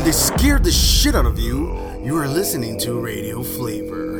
when they scared the shit out of you, you are listening to Radio Flavor.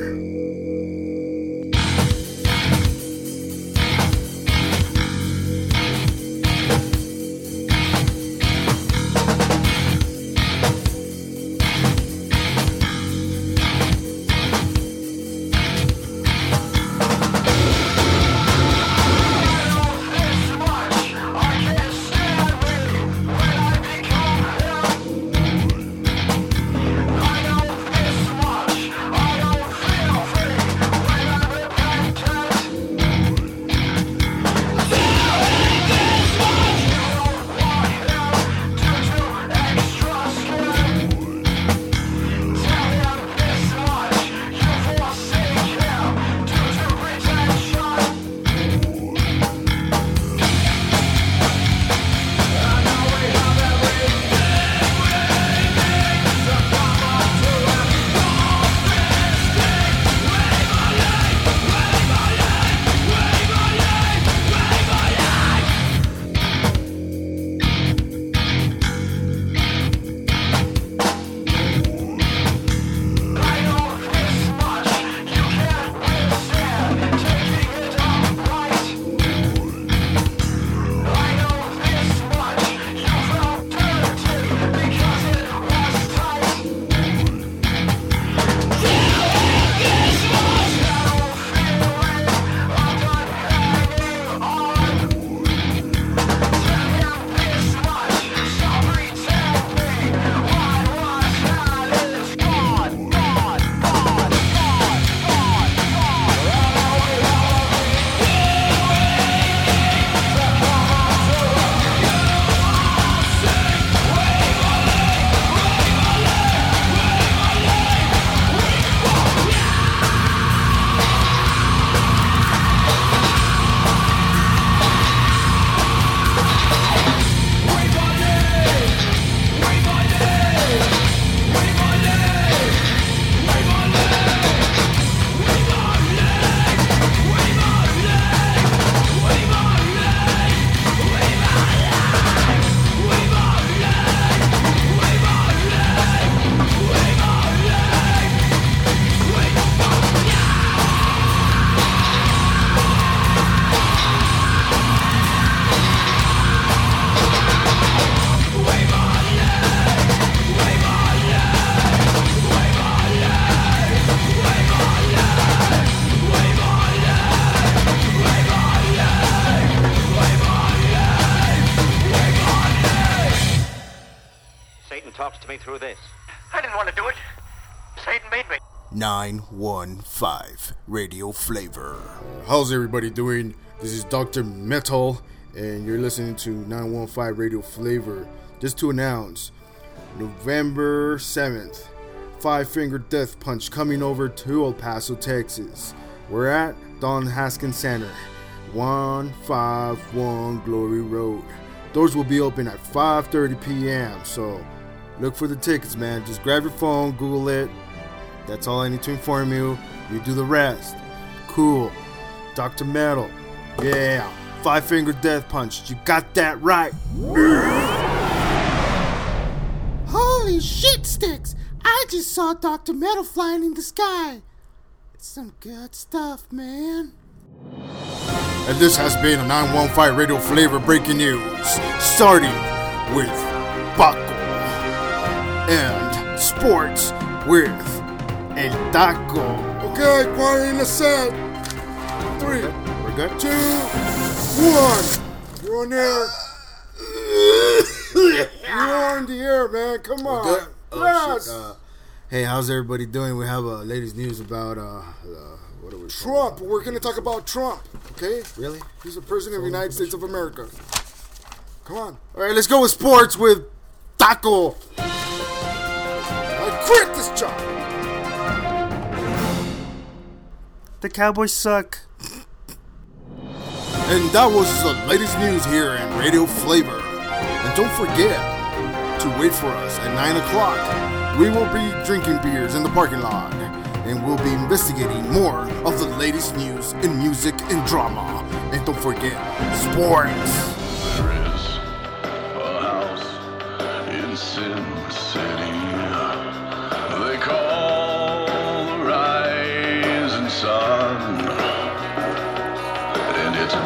Satan talks to me through this. I didn't want to do it. Satan made me. 915 Radio Flavor. How's everybody doing? This is Dr. Metal, and you're listening to 915 Radio Flavor. Just to announce, November 7th, Five Finger Death Punch coming over to El Paso, Texas. We're at Don Haskins Center, 151 Glory Road. Doors will be open at 5:30 p.m. So look for the tickets, man. Just grab your phone, Google it. That's all I need to inform you. You do the rest. Cool. Dr. Metal. Yeah. Five Finger Death Punch. You got that right. Holy shit sticks! I just saw Dr. Metal flying in the sky. It's some good stuff, man. And this has been a 915 Radio Flavor breaking news. Starting with Paco. And sports with El Taco. Okay, quiet in the set. Three, We're good? two, one. You're on air. You're on the air, man. Come on. Good? Oh, yes. Uh, hey, how's everybody doing? We have uh, ladies' news about uh, uh what are we? Trump. We're gonna talk about Trump. Okay? Really? He's the president of the United States of America. Come on. All right, let's go with sports with Taco. I this job. The Cowboys suck. And that was the latest news here in Radio Flavor. And don't forget to wait for us at 9 o'clock. We will be drinking beers in the parking lot. And we'll be investigating more of the latest news in music and drama. And don't forget, sports. There is a house in Sin City.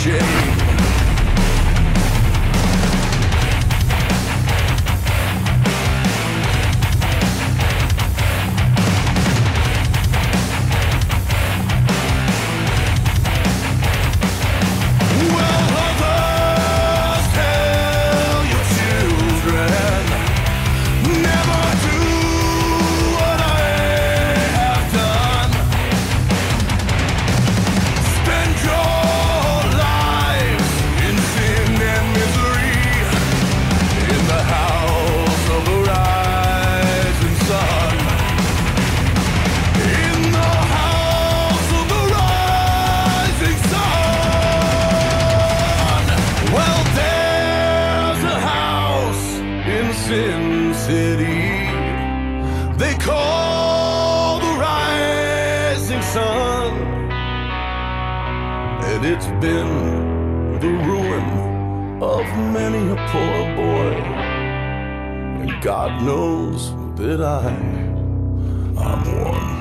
change. Sin City. They call the rising sun, and it's been the ruin of many a poor boy. And God knows that I, I'm one.